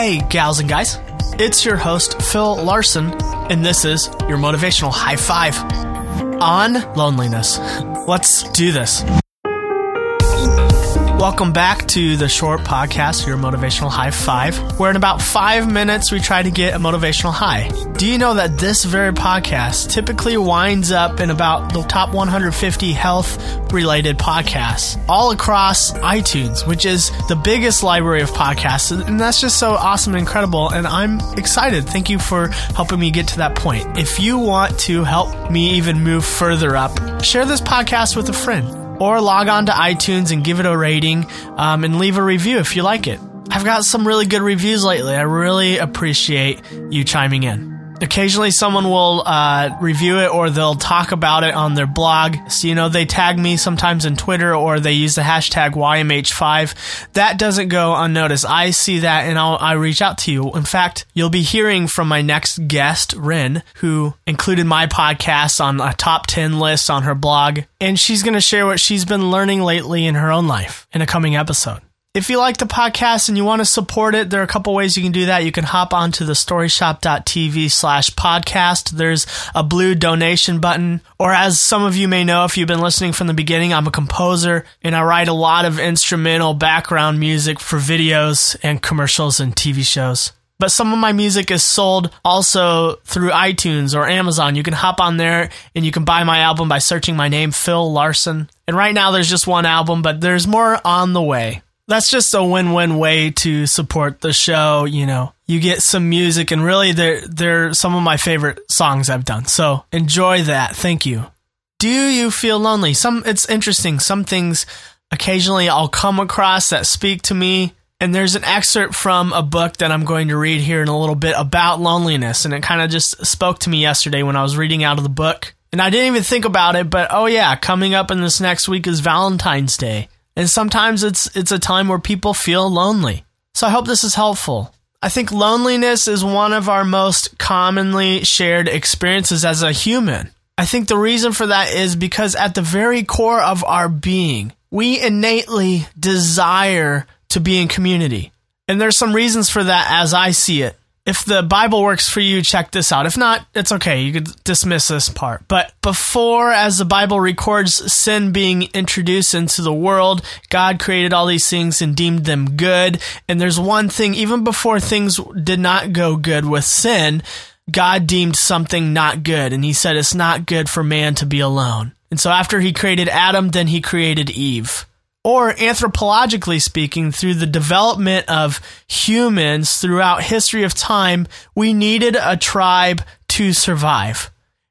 Hey, gals and guys. It's your host, Phil Larson, and this is your motivational high five on loneliness. Let's do this. Welcome back to the short podcast, Your Motivational High Five, where in about five minutes we try to get a motivational high. Do you know that this very podcast typically winds up in about the top 150 health related podcasts all across iTunes, which is the biggest library of podcasts? And that's just so awesome and incredible. And I'm excited. Thank you for helping me get to that point. If you want to help me even move further up, share this podcast with a friend or log on to iTunes and give it a rating um, and leave a review if you like it. I've got some really good reviews lately. I really appreciate you chiming in. Occasionally, someone will uh, review it or they'll talk about it on their blog. So, you know, they tag me sometimes in Twitter or they use the hashtag YMH5. That doesn't go unnoticed. I see that and I'll, I reach out to you. In fact, you'll be hearing from my next guest, Rin, who included my podcast on a top 10 list on her blog. And she's going to share what she's been learning lately in her own life in a coming episode. If you like the podcast and you want to support it, there are a couple ways you can do that. You can hop onto the storyshop.tv slash podcast. There's a blue donation button. Or as some of you may know, if you've been listening from the beginning, I'm a composer and I write a lot of instrumental background music for videos and commercials and TV shows. But some of my music is sold also through iTunes or Amazon. You can hop on there and you can buy my album by searching my name, Phil Larson. And right now there's just one album, but there's more on the way that's just a win-win way to support the show. You know, you get some music, and really, they're they're some of my favorite songs I've done. So enjoy that. Thank you. Do you feel lonely? Some it's interesting. Some things occasionally I'll come across that speak to me. And there's an excerpt from a book that I'm going to read here in a little bit about loneliness. And it kind of just spoke to me yesterday when I was reading out of the book. And I didn't even think about it, but oh yeah, coming up in this next week is Valentine's Day. And sometimes it's it's a time where people feel lonely. So I hope this is helpful. I think loneliness is one of our most commonly shared experiences as a human. I think the reason for that is because at the very core of our being, we innately desire to be in community. And there's some reasons for that as I see it if the Bible works for you, check this out. If not, it's okay. You could dismiss this part. But before, as the Bible records sin being introduced into the world, God created all these things and deemed them good. And there's one thing, even before things did not go good with sin, God deemed something not good. And he said it's not good for man to be alone. And so after he created Adam, then he created Eve or anthropologically speaking, through the development of humans throughout history of time, we needed a tribe to survive.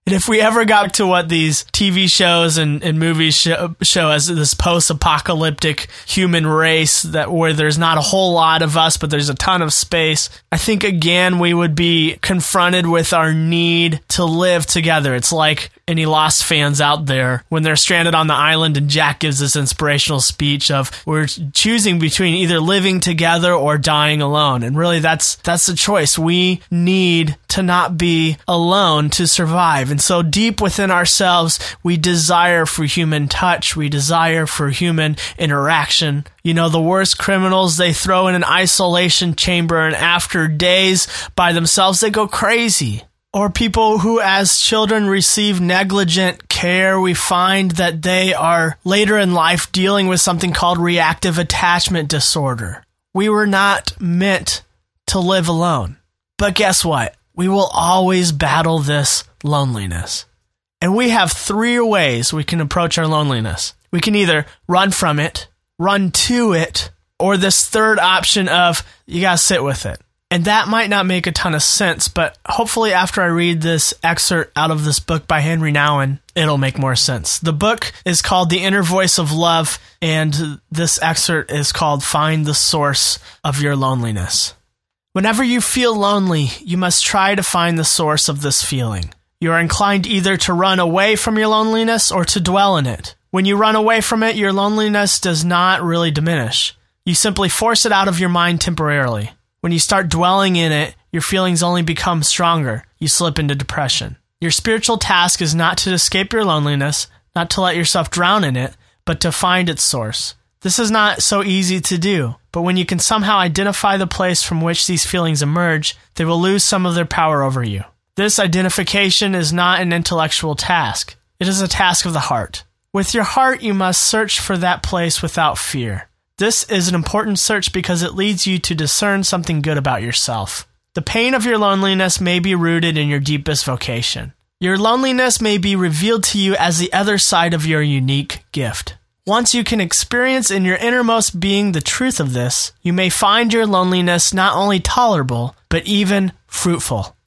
And if we ever got to what these TV shows and, and movies show, show as this post-apocalyptic human race that where there's not a whole lot of us, but there's a ton of space, I think again we would be confronted with our need to live together. It's like any Lost fans out there when they're stranded on the island and Jack gives this inspirational speech of we're choosing between either living together or dying alone. And really that's that's the choice. We need to not be alone to survive. And so deep within ourselves, we desire for human touch, we desire for human interaction. You know, the worst criminals they throw in an isolation chamber and after days by themselves they go crazy or people who as children receive negligent care, we find that they are later in life dealing with something called reactive attachment disorder. We were not meant to live alone. But guess what? We will always battle this loneliness. And we have three ways we can approach our loneliness. We can either run from it, run to it, or this third option of you gotta sit with it. And that might not make a ton of sense, but hopefully, after I read this excerpt out of this book by Henri Nouwen, it'll make more sense. The book is called The Inner Voice of Love, and this excerpt is called Find the Source of Your Loneliness. Whenever you feel lonely, you must try to find the source of this feeling. You are inclined either to run away from your loneliness or to dwell in it. When you run away from it, your loneliness does not really diminish. You simply force it out of your mind temporarily. When you start dwelling in it, your feelings only become stronger. You slip into depression. Your spiritual task is not to escape your loneliness, not to let yourself drown in it, but to find its source. This is not so easy to do, but when you can somehow identify the place from which these feelings emerge, they will lose some of their power over you. This identification is not an intellectual task, it is a task of the heart. With your heart, you must search for that place without fear. This is an important search because it leads you to discern something good about yourself. The pain of your loneliness may be rooted in your deepest vocation. Your loneliness may be revealed to you as the other side of your unique gift. Once you can experience in your innermost being the truth of this, you may find your loneliness not only tolerable, but even fruitful.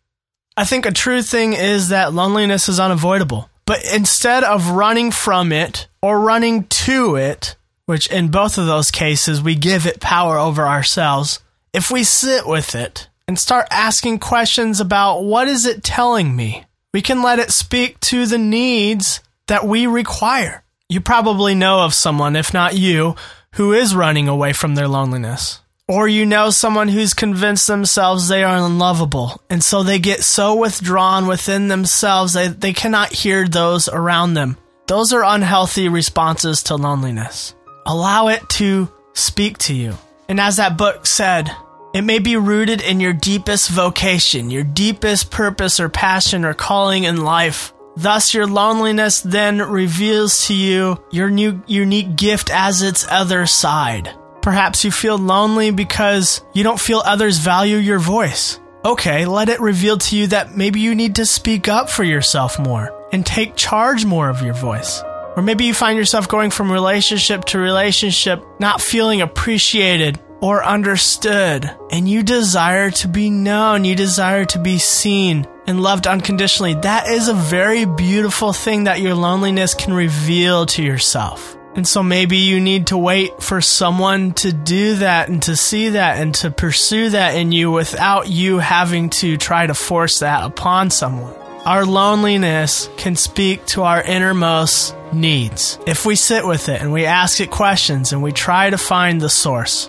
I think a true thing is that loneliness is unavoidable. But instead of running from it or running to it, which in both of those cases we give it power over ourselves, if we sit with it and start asking questions about what is it telling me, we can let it speak to the needs that we require. You probably know of someone, if not you, who is running away from their loneliness. Or you know someone who's convinced themselves they are unlovable, and so they get so withdrawn within themselves that they cannot hear those around them. Those are unhealthy responses to loneliness. Allow it to speak to you. And as that book said, it may be rooted in your deepest vocation, your deepest purpose or passion or calling in life. Thus, your loneliness then reveals to you your new unique gift as its other side. Perhaps you feel lonely because you don't feel others value your voice. Okay, let it reveal to you that maybe you need to speak up for yourself more and take charge more of your voice. Or maybe you find yourself going from relationship to relationship, not feeling appreciated or understood, and you desire to be known, you desire to be seen and loved unconditionally. That is a very beautiful thing that your loneliness can reveal to yourself. And so maybe you need to wait for someone to do that and to see that and to pursue that in you without you having to try to force that upon someone. Our loneliness can speak to our innermost needs if we sit with it and we ask it questions and we try to find the source.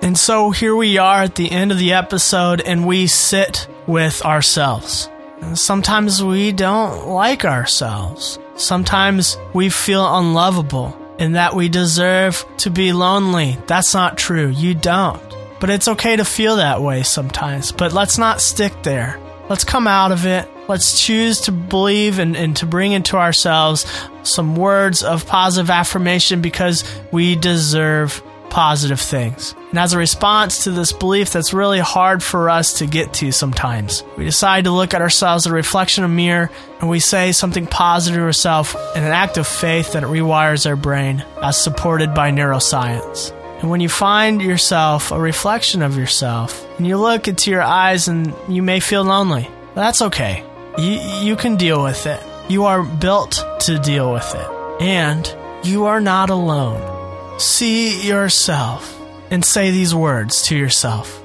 And so here we are at the end of the episode and we sit with ourselves. And sometimes we don't like ourselves. Sometimes we feel unlovable and that we deserve to be lonely. That's not true. You don't. But it's okay to feel that way sometimes. But let's not stick there. Let's come out of it let's choose to believe and, and to bring into ourselves some words of positive affirmation because we deserve positive things. And as a response to this belief that's really hard for us to get to sometimes, we decide to look at ourselves as a reflection of mirror and we say something positive to ourselves in an act of faith that rewires our brain as supported by neuroscience. And when you find yourself a reflection of yourself and you look into your eyes and you may feel lonely, that's okay. You, you can deal with it. You are built to deal with it. And you are not alone. See yourself and say these words to yourself.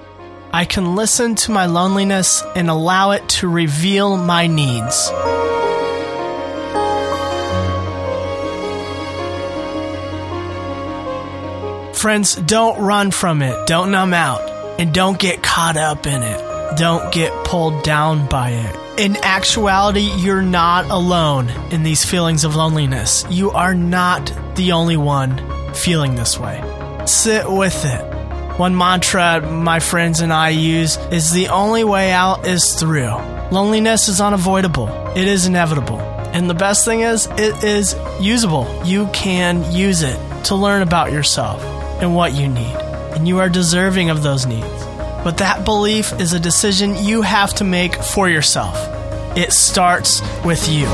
I can listen to my loneliness and allow it to reveal my needs. Friends, don't run from it. Don't numb out. And don't get caught up in it. Don't get pulled down by it in actuality, you're not alone in these feelings of loneliness. You are not the only one feeling this way. Sit with it. One mantra my friends and I use is the only way out is through. Loneliness is unavoidable, it is inevitable. And the best thing is, it is usable. You can use it to learn about yourself and what you need. And you are deserving of those needs. But that belief is a decision you have to make for yourself. It starts with you.